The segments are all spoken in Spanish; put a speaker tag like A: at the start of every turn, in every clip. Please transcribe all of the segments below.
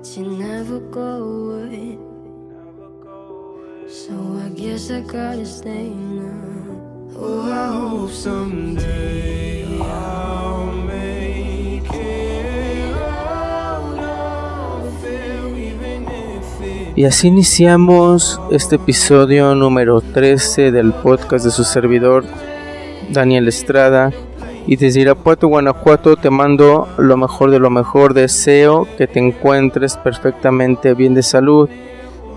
A: But you never go away. So I guess I gotta stay now. Oh, I hope someday I'll make it out of here, even if it
B: Y así iniciamos este episodio número 13 del podcast de su servidor, Daniel Estrada. Y desde Irapuato, Guanajuato, te mando lo mejor de lo mejor. Deseo que te encuentres perfectamente bien de salud.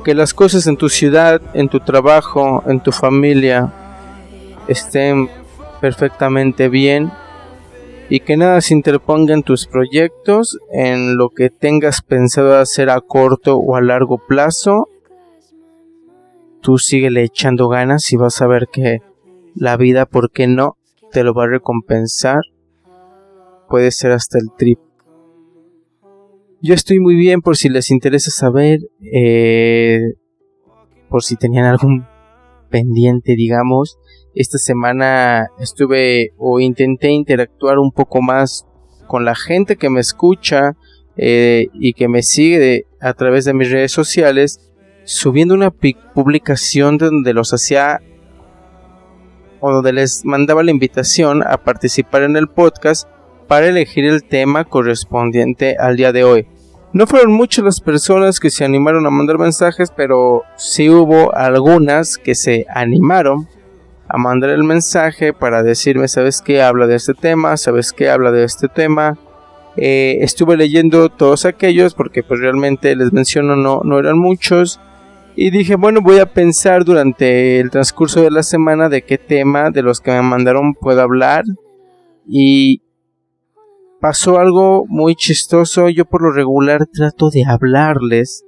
B: Que las cosas en tu ciudad, en tu trabajo, en tu familia estén perfectamente bien. Y que nada se interponga en tus proyectos, en lo que tengas pensado hacer a corto o a largo plazo. Tú síguele echando ganas y vas a ver que la vida, ¿por qué no? Te lo va a recompensar. Puede ser hasta el trip. Yo estoy muy bien por si les interesa saber, eh, por si tenían algún pendiente, digamos. Esta semana estuve o intenté interactuar un poco más con la gente que me escucha eh, y que me sigue a través de mis redes sociales, subiendo una publicación donde los hacía o donde les mandaba la invitación a participar en el podcast para elegir el tema correspondiente al día de hoy. No fueron muchas las personas que se animaron a mandar mensajes, pero sí hubo algunas que se animaron a mandar el mensaje para decirme, ¿sabes qué? Habla de este tema, ¿sabes qué? Habla de este tema. Eh, estuve leyendo todos aquellos porque pues realmente les menciono no, no eran muchos. Y dije, bueno, voy a pensar durante el transcurso de la semana de qué tema de los que me mandaron puedo hablar. Y pasó algo muy chistoso. Yo por lo regular trato de hablarles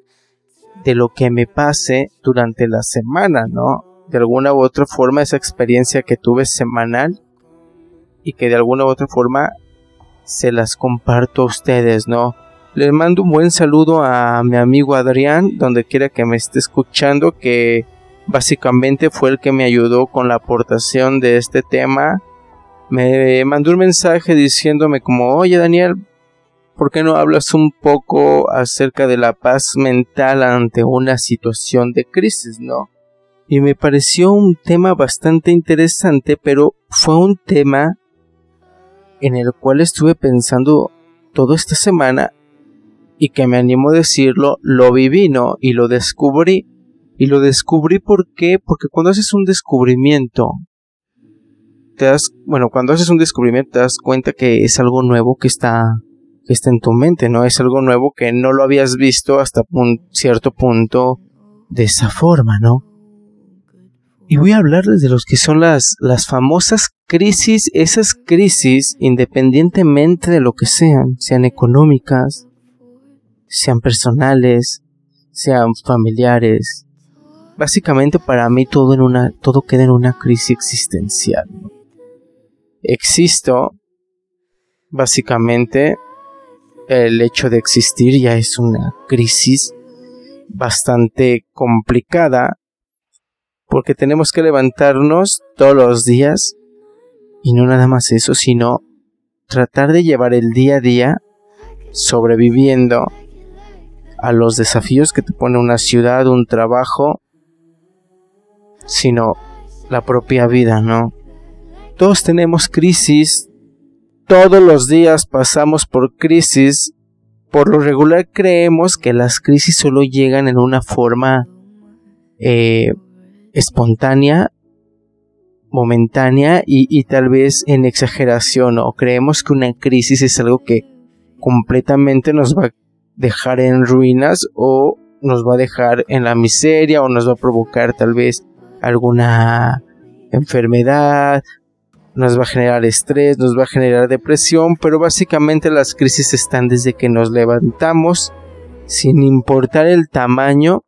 B: de lo que me pase durante la semana, ¿no? De alguna u otra forma esa experiencia que tuve semanal y que de alguna u otra forma se las comparto a ustedes, ¿no? Les mando un buen saludo a mi amigo Adrián, donde quiera que me esté escuchando, que básicamente fue el que me ayudó con la aportación de este tema. Me mandó un mensaje diciéndome como, oye Daniel, ¿por qué no hablas un poco acerca de la paz mental ante una situación de crisis, no? Y me pareció un tema bastante interesante, pero fue un tema en el cual estuve pensando toda esta semana y que me animó a decirlo, lo viví, ¿no? Y lo descubrí. Y lo descubrí ¿por qué? Porque cuando haces un descubrimiento, te das, bueno, cuando haces un descubrimiento te das cuenta que es algo nuevo que está, que está en tu mente, ¿no? Es algo nuevo que no lo habías visto hasta un cierto punto de esa forma, ¿no? Y voy a hablarles de los que son las, las famosas crisis, esas crisis, independientemente de lo que sean, sean económicas, sean personales, sean familiares. Básicamente para mí todo en una, todo queda en una crisis existencial. Existo, básicamente, el hecho de existir ya es una crisis bastante complicada porque tenemos que levantarnos todos los días y no nada más eso, sino tratar de llevar el día a día sobreviviendo a los desafíos que te pone una ciudad, un trabajo, sino la propia vida, ¿no? Todos tenemos crisis, todos los días pasamos por crisis, por lo regular creemos que las crisis solo llegan en una forma eh, espontánea, momentánea y, tal vez en exageración o creemos que una crisis es algo que completamente nos va a dejar en ruinas o nos va a dejar en la miseria o nos va a provocar tal vez alguna enfermedad, nos va a generar estrés, nos va a generar depresión, pero básicamente las crisis están desde que nos levantamos sin importar el tamaño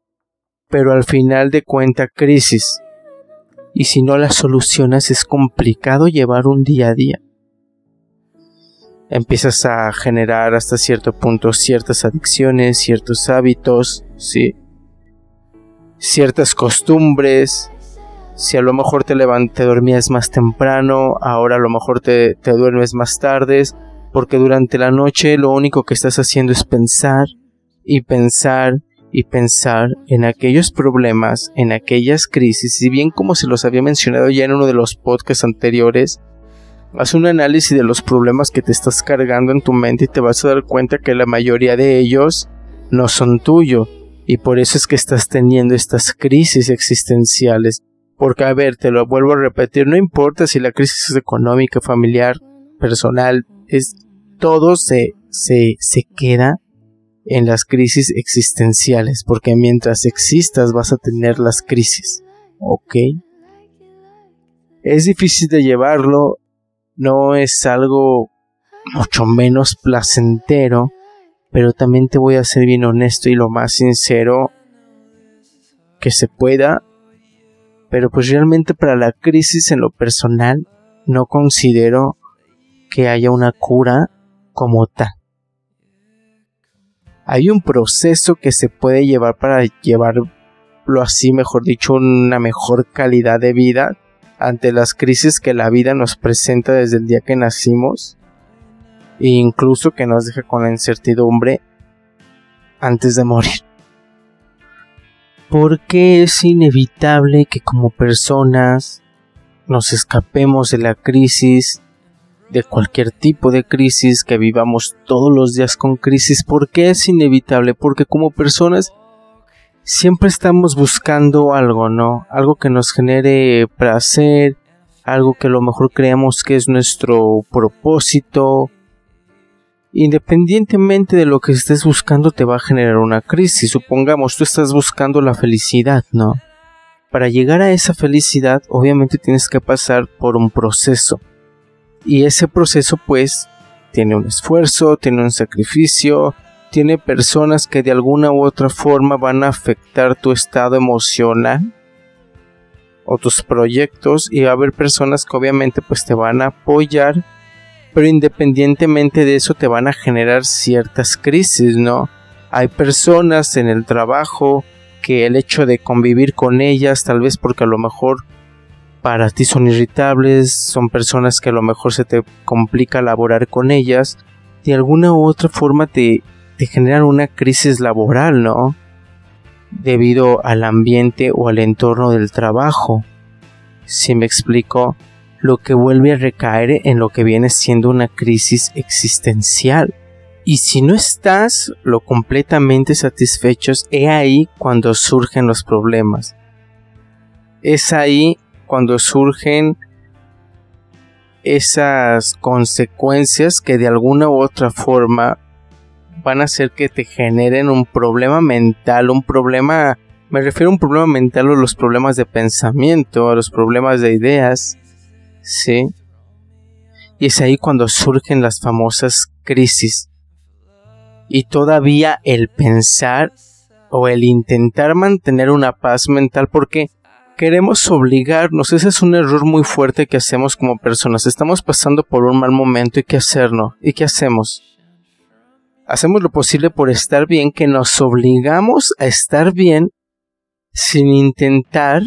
B: pero al final de cuenta crisis. Y si no las solucionas es complicado llevar un día a día. Empiezas a generar hasta cierto punto ciertas adicciones, ciertos hábitos, ¿sí? ciertas costumbres, Si a lo mejor te, te dormías más temprano, ahora a lo mejor te, te duermes más tarde, porque durante la noche lo único que estás haciendo es pensar y pensar y pensar en aquellos problemas, en aquellas crisis, y bien como se los había mencionado ya en uno de los podcasts anteriores, haz un análisis de los problemas que te estás cargando en tu mente y te vas a dar cuenta que la mayoría de ellos no son tuyos, y por eso es que estás teniendo estas crisis existenciales. Porque, a ver, te lo vuelvo a repetir, no importa si la crisis es económica, familiar, personal, es todo se, se, se queda en las crisis existenciales, porque mientras existas vas a tener las crisis, ¿ok? Es difícil de llevarlo, no es algo mucho menos placentero, pero también te voy a ser bien honesto y lo más sincero que se pueda pero pues realmente para la crisis en lo personal no considero que haya una cura como tal. Hay un proceso que se puede llevar para llevarlo así, mejor dicho, una mejor calidad de vida ante las crisis que la vida nos presenta desde el día que nacimos e incluso que nos deja con la incertidumbre antes de morir porque es inevitable que como personas nos escapemos de la crisis, de cualquier tipo de crisis, que vivamos todos los días con crisis. ¿Por qué es inevitable? Porque como personas siempre estamos buscando algo, ¿no? Algo que nos genere placer, algo que a lo mejor creamos que es nuestro propósito, independientemente de lo que estés buscando te va a generar una crisis. Supongamos, tú estás buscando la felicidad, ¿no? Para llegar a esa felicidad, obviamente tienes que pasar por un proceso. Y ese proceso, pues, tiene un esfuerzo, tiene un sacrificio, tiene personas que de alguna u otra forma van a afectar tu estado emocional o tus proyectos y va a haber personas que obviamente pues te van a apoyar pero independientemente de eso te van a generar ciertas crisis, ¿no? Hay personas en el trabajo que el hecho de convivir con ellas, tal vez porque a lo mejor para ti son irritables, son personas que a lo mejor se te complica laborar con ellas, de alguna u otra forma te, te generan una crisis laboral, ¿no? Debido al ambiente o al entorno del trabajo. Si me explico, lo que vuelve a recaer en lo que viene siendo una crisis existencial. Y si no estás lo completamente satisfechos, es ahí cuando surgen los problemas. Es ahí cuando surgen esas consecuencias que de alguna u otra forma van a hacer que te generen un problema mental, un problema, me refiero a un problema mental o los problemas de pensamiento, a los problemas de ideas, ¿sí? Y es ahí cuando surgen las famosas crisis. Y todavía el pensar o el intentar mantener una paz mental porque queremos obligarnos, ese es un error muy fuerte que hacemos como personas. Estamos pasando por un mal momento y qué hacerlo. ¿Y qué hacemos? Hacemos lo posible por estar bien, que nos obligamos a estar bien sin intentar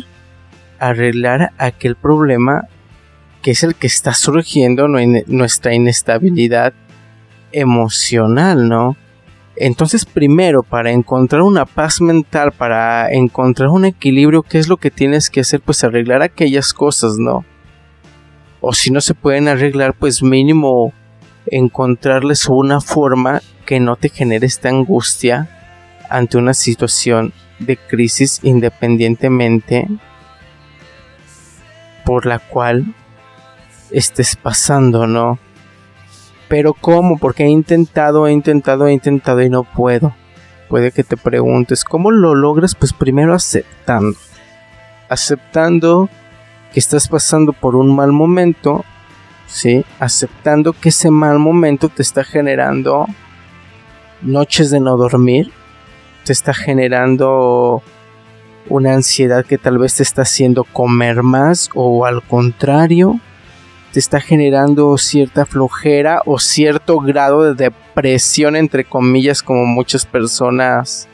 B: arreglar aquel problema que es el que está surgiendo nuestra inestabilidad emocional, ¿no? Entonces, primero, para encontrar una paz mental, para encontrar un equilibrio, ¿qué es lo que tienes que hacer? Pues arreglar aquellas cosas, ¿no? O si no se pueden arreglar, pues mínimo encontrarles una forma que no te genere esta angustia ante una situación de crisis independientemente por la cual estés pasando, ¿no? Pero ¿cómo? Porque he intentado, he intentado, he intentado y no puedo. Puede que te preguntes, ¿cómo lo logras? Pues primero aceptando. Aceptando que estás pasando por un mal momento, ¿sí? Aceptando que ese mal momento te está generando noches de no dormir, te está generando una ansiedad que tal vez te está haciendo comer más o al contrario, te está generando cierta flojera o cierto grado de depresión, entre comillas, como muchas personas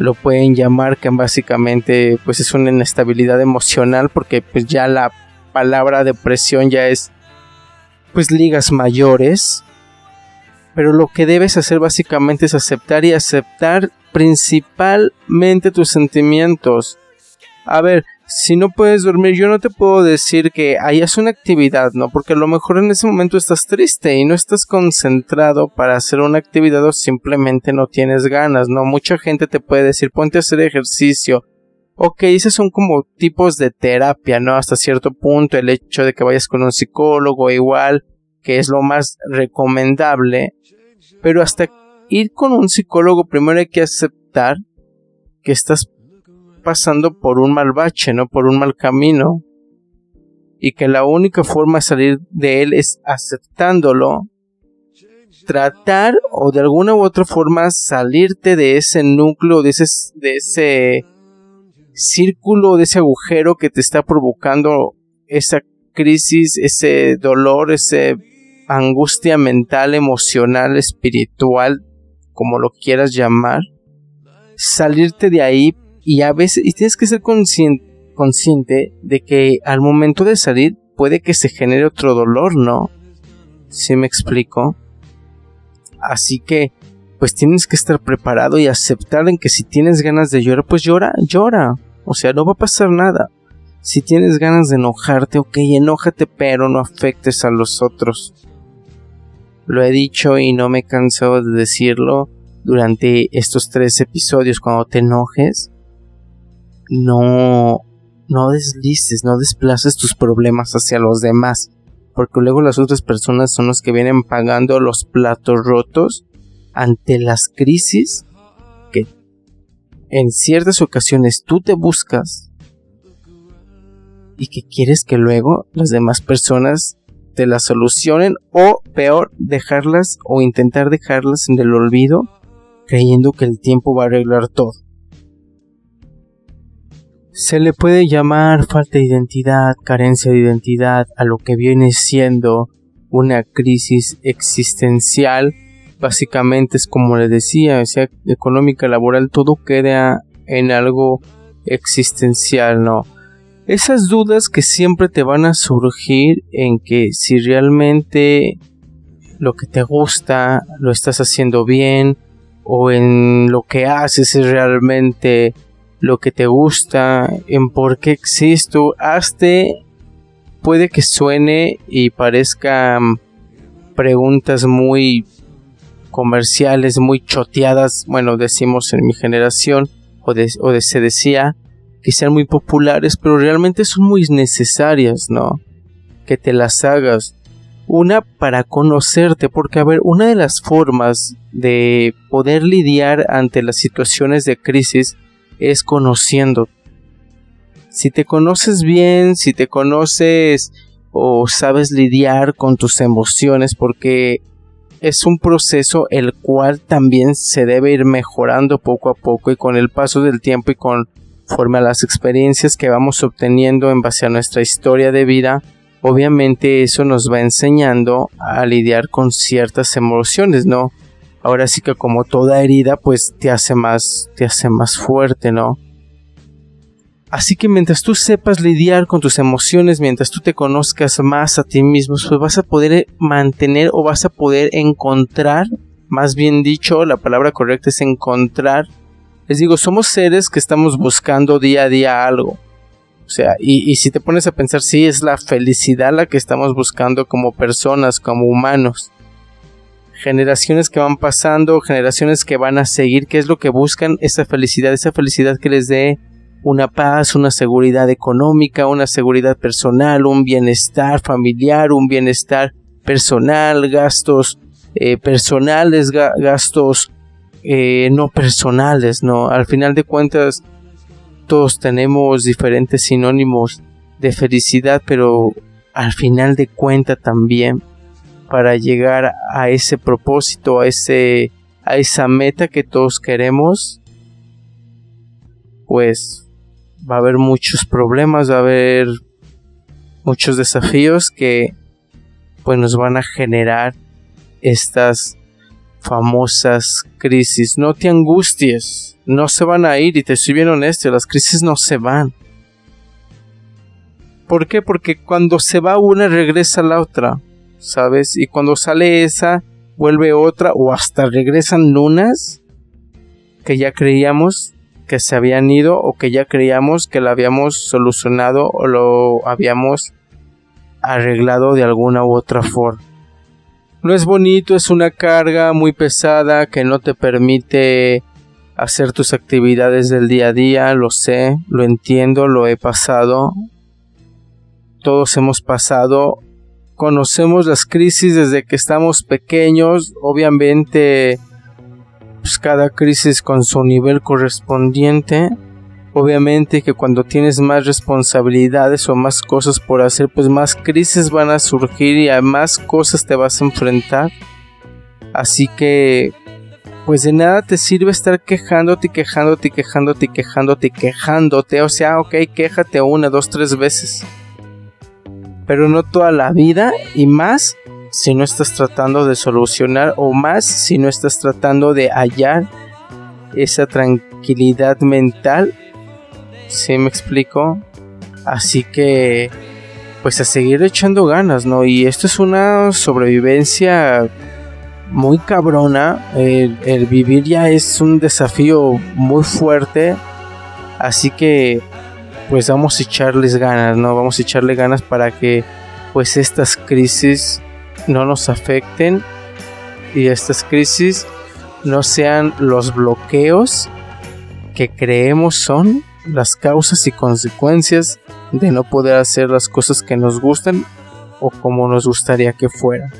B: lo pueden llamar que básicamente pues es una inestabilidad emocional porque pues ya la palabra depresión ya es pues ligas mayores pero lo que debes hacer básicamente es aceptar y aceptar principalmente tus sentimientos a ver si no puedes dormir, yo no te puedo decir que hayas una actividad, ¿no? Porque a lo mejor en ese momento estás triste y no estás concentrado para hacer una actividad o simplemente no tienes ganas, ¿no? Mucha gente te puede decir, ponte a hacer ejercicio. Ok, esos son como tipos de terapia, ¿no? Hasta cierto punto, el hecho de que vayas con un psicólogo igual, que es lo más recomendable. Pero hasta ir con un psicólogo, primero hay que aceptar que estás pasando por un mal bache, ¿no? Por un mal camino. Y que la única forma de salir de él es aceptándolo. Tratar o de alguna u otra forma salirte de ese núcleo, de ese, de ese círculo, de ese agujero que te está provocando esa crisis, ese dolor, esa angustia mental, emocional, espiritual, como lo quieras llamar. Salirte de ahí y a veces, y tienes que ser consciente, de que al momento de salir puede que se genere otro dolor, ¿no? Si me explico? Así que, pues tienes que estar preparado y aceptar en que si tienes ganas de llorar, pues llora, llora. O sea, no va a pasar nada. Si tienes ganas de enojarte, ok, enójate, pero no afectes a los otros. Lo he dicho y no me canso de decirlo durante estos tres episodios. Cuando te enojes, no, no deslices, no desplaces tus problemas hacia los demás, porque luego las otras personas son los que vienen pagando los platos rotos ante las crisis que en ciertas ocasiones tú te buscas y que quieres que luego las demás personas te las solucionen o peor dejarlas o intentar dejarlas en el olvido creyendo que el tiempo va a arreglar todo. Se le puede llamar falta de identidad, carencia de identidad a lo que viene siendo una crisis existencial. Básicamente es como le decía, sea económica, laboral, todo queda en algo existencial, ¿no? Esas dudas que siempre te van a surgir en que si realmente lo que te gusta lo estás haciendo bien o en lo que haces es realmente lo que te gusta, en por qué existo, hazte, puede que suene y parezca mm, preguntas muy comerciales, muy choteadas, bueno, decimos en mi generación, o, o se decía, que sean muy populares, pero realmente son muy necesarias, ¿no? Que te las hagas. Una para conocerte, porque a ver, una de las formas de poder lidiar ante las situaciones de crisis es conociendo. Si te conoces bien, si te conoces o sabes lidiar con tus emociones, porque es un proceso el cual también se debe ir mejorando poco a poco y con el paso del tiempo y conforme a las experiencias que vamos obteniendo en base a nuestra historia de vida, obviamente eso nos va enseñando a lidiar con ciertas emociones, ¿no? ahora sí que como toda herida pues te hace más te hace más fuerte, ¿no? Así que mientras tú sepas lidiar con tus emociones, mientras tú te conozcas más a ti mismo, pues vas a poder mantener o vas a poder encontrar, más bien dicho, la palabra correcta es encontrar. Les digo, somos seres que estamos buscando día a día algo. O sea, y, si te pones a pensar, sí, es la felicidad la que estamos buscando como personas, como humanos generaciones que van pasando, generaciones que van a seguir, qué es lo que buscan, esa felicidad, esa felicidad que les dé una paz, una seguridad económica, una seguridad personal, un bienestar familiar, un bienestar personal, gastos eh, personales, gastos eh, no personales, ¿no? Al final de cuentas, todos tenemos diferentes sinónimos de felicidad, pero al final de cuentas también para llegar a ese propósito, a ese a esa meta que todos queremos, pues va a haber muchos problemas, va a haber muchos desafíos que pues nos van a generar estas famosas crisis. No te angusties, no se van a ir y te estoy bien honesto, las crisis no se van. ¿Por qué? Porque cuando se va una regresa la otra, ¿sabes? Y cuando sale esa, vuelve otra o hasta regresan lunas que ya creíamos que se habían ido o que ya creíamos que la habíamos solucionado o lo habíamos arreglado de alguna u otra forma. No es bonito, es una carga muy pesada que no te permite hacer tus actividades del día a día, lo sé, lo entiendo, lo he pasado. Todos hemos pasado, conocemos las crisis desde que estamos pequeños, obviamente pues cada crisis con su nivel correspondiente Obviamente que cuando tienes más responsabilidades o más cosas por hacer, pues más crisis van a surgir y a más cosas te vas a enfrentar. Así que, pues de nada te sirve estar quejándote, quejándote, quejándote, quejándote, quejándote. O sea, ok, quéjate una, dos, tres veces. Pero no toda la vida y más si no estás tratando de solucionar o más si no estás tratando de hallar esa tranquilidad mental ¿Sí me explico? Así que, pues a seguir echando ganas, ¿no? Y esto es una sobrevivencia muy cabrona. El, vivir ya es un desafío muy fuerte. Así que, pues vamos a echarles ganas, ¿no? Vamos a echarle ganas para que, pues estas crisis no nos afecten y estas crisis no sean los bloqueos que creemos son las causas y consecuencias de no poder hacer las cosas que nos gustan o como nos gustaría que fueran.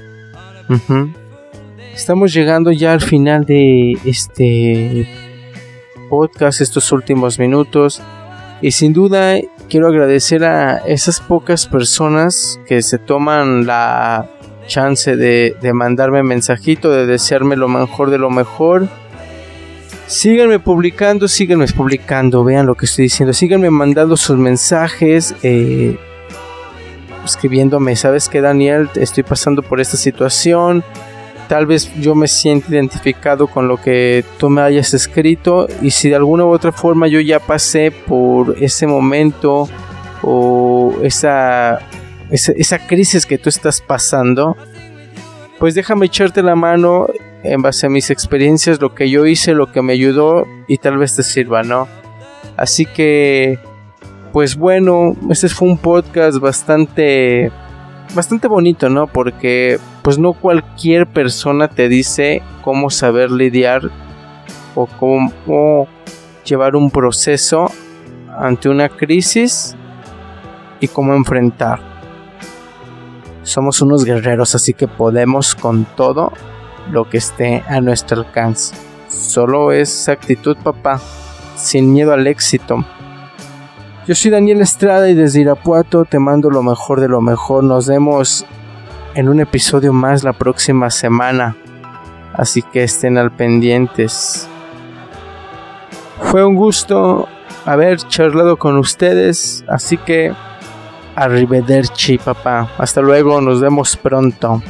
B: Estamos llegando ya al final de este podcast, estos últimos minutos. Y sin duda quiero agradecer a esas pocas personas que se toman la chance de, de mandarme mensajito, de desearme lo mejor de lo mejor Síganme publicando, síganme publicando, vean lo que estoy diciendo, síganme mandando sus mensajes, eh, escribiéndome, sabes que Daniel, estoy pasando por esta situación, tal vez yo me siento identificado con lo que tú me hayas escrito. Y si de alguna u otra forma yo ya pasé por ese momento o esa, esa, esa crisis que tú estás pasando, pues déjame echarte la mano en base a mis experiencias, lo que yo hice, lo que me ayudó y tal vez te sirva, ¿no? Así que, pues bueno, este fue un podcast bastante, bastante bonito, ¿no? Porque, pues no cualquier persona te dice cómo saber lidiar o cómo llevar un proceso ante una crisis y cómo enfrentar. Somos unos guerreros, así que podemos con todo lo que esté a nuestro alcance. Solo es actitud, papá, sin miedo al éxito. Yo soy Daniel Estrada y desde Irapuato te mando lo mejor de lo mejor. Nos vemos en un episodio más la próxima semana. Así que estén al pendientes. Fue un gusto haber charlado con ustedes. Así que arrivederci, papá. Hasta luego, nos vemos pronto.